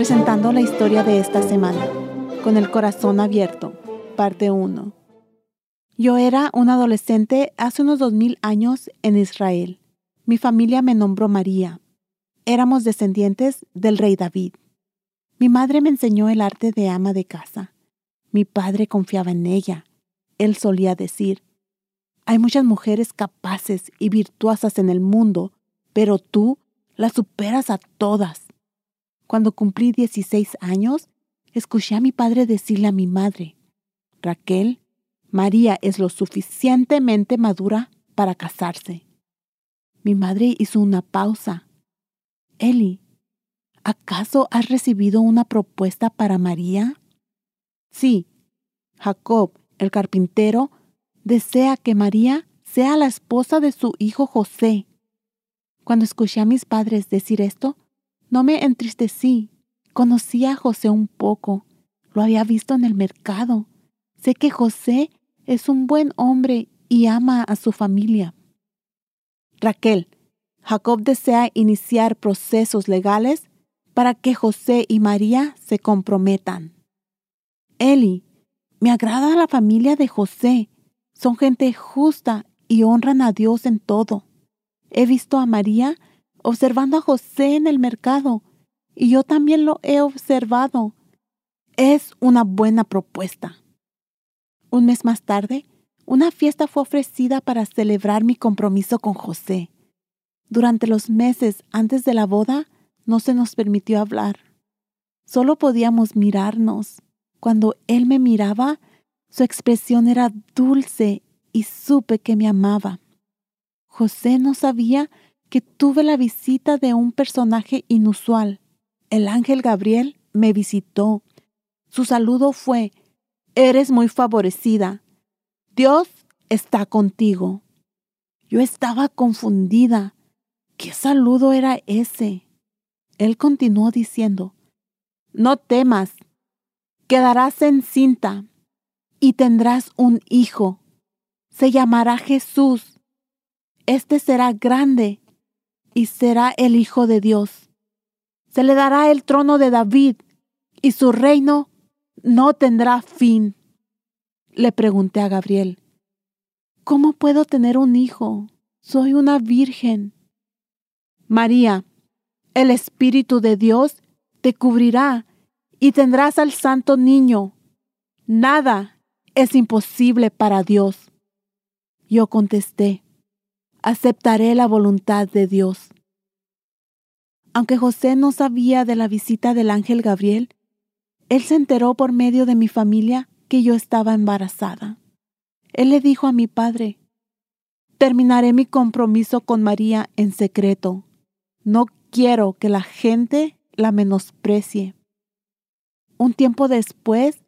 presentando la historia de esta semana, con el corazón abierto, parte 1. Yo era un adolescente hace unos dos mil años en Israel. Mi familia me nombró María. Éramos descendientes del rey David. Mi madre me enseñó el arte de ama de casa. Mi padre confiaba en ella. Él solía decir, hay muchas mujeres capaces y virtuosas en el mundo, pero tú las superas a todas. Cuando cumplí 16 años, escuché a mi padre decirle a mi madre, Raquel, María es lo suficientemente madura para casarse. Mi madre hizo una pausa. Eli, ¿acaso has recibido una propuesta para María? Sí, Jacob, el carpintero, desea que María sea la esposa de su hijo José. Cuando escuché a mis padres decir esto, no me entristecí. Conocía a José un poco. Lo había visto en el mercado. Sé que José es un buen hombre y ama a su familia. Raquel, Jacob desea iniciar procesos legales para que José y María se comprometan. Eli, me agrada la familia de José. Son gente justa y honran a Dios en todo. He visto a María observando a José en el mercado y yo también lo he observado. Es una buena propuesta. Un mes más tarde, una fiesta fue ofrecida para celebrar mi compromiso con José. Durante los meses antes de la boda, no se nos permitió hablar. Solo podíamos mirarnos. Cuando él me miraba, su expresión era dulce y supe que me amaba. José no sabía que tuve la visita de un personaje inusual. El ángel Gabriel me visitó. Su saludo fue, Eres muy favorecida. Dios está contigo. Yo estaba confundida. ¿Qué saludo era ese? Él continuó diciendo, No temas, quedarás encinta y tendrás un hijo. Se llamará Jesús. Este será grande y será el Hijo de Dios. Se le dará el trono de David y su reino no tendrá fin. Le pregunté a Gabriel, ¿cómo puedo tener un hijo? Soy una virgen. María, el Espíritu de Dios te cubrirá y tendrás al santo niño. Nada es imposible para Dios. Yo contesté, aceptaré la voluntad de Dios. Aunque José no sabía de la visita del ángel Gabriel, él se enteró por medio de mi familia que yo estaba embarazada. Él le dijo a mi padre, terminaré mi compromiso con María en secreto. No quiero que la gente la menosprecie. Un tiempo después,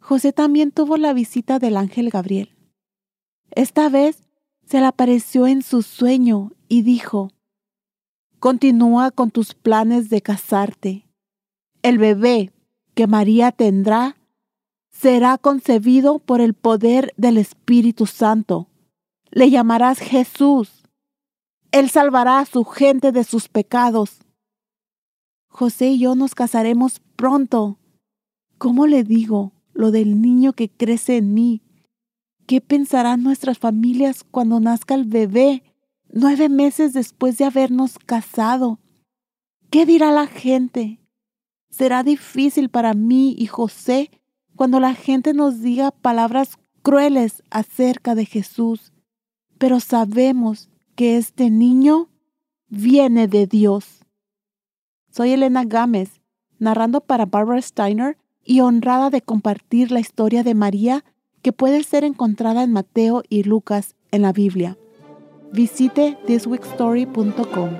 José también tuvo la visita del ángel Gabriel. Esta vez se le apareció en su sueño y dijo, Continúa con tus planes de casarte. El bebé que María tendrá será concebido por el poder del Espíritu Santo. Le llamarás Jesús. Él salvará a su gente de sus pecados. José y yo nos casaremos pronto. ¿Cómo le digo lo del niño que crece en mí? ¿Qué pensarán nuestras familias cuando nazca el bebé nueve meses después de habernos casado? ¿Qué dirá la gente? Será difícil para mí y José cuando la gente nos diga palabras crueles acerca de Jesús, pero sabemos que este niño viene de Dios. Soy Elena Gámez, narrando para Barbara Steiner y honrada de compartir la historia de María que puede ser encontrada en Mateo y Lucas en la Biblia. Visite thisweekstory.com.